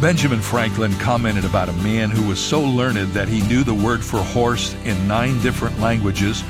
Benjamin Franklin commented about a man who was so learned that he knew the word for horse in nine different languages,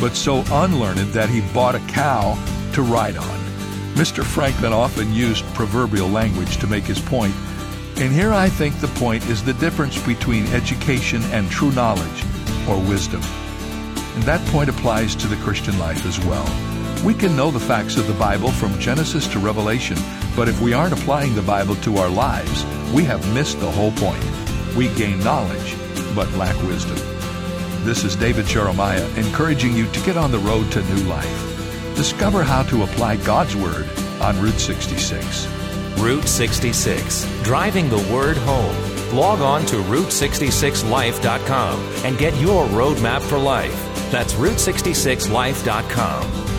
but so unlearned that he bought a cow to ride on. Mr. Franklin often used proverbial language to make his point, and here I think the point is the difference between education and true knowledge or wisdom. And that point applies to the Christian life as well. We can know the facts of the Bible from Genesis to Revelation, but if we aren't applying the Bible to our lives, we have missed the whole point. We gain knowledge, but lack wisdom. This is David Jeremiah encouraging you to get on the road to new life. Discover how to apply God's Word on Route 66. Route 66, driving the word home. Log on to Route66Life.com and get your roadmap for life. That's Route66Life.com.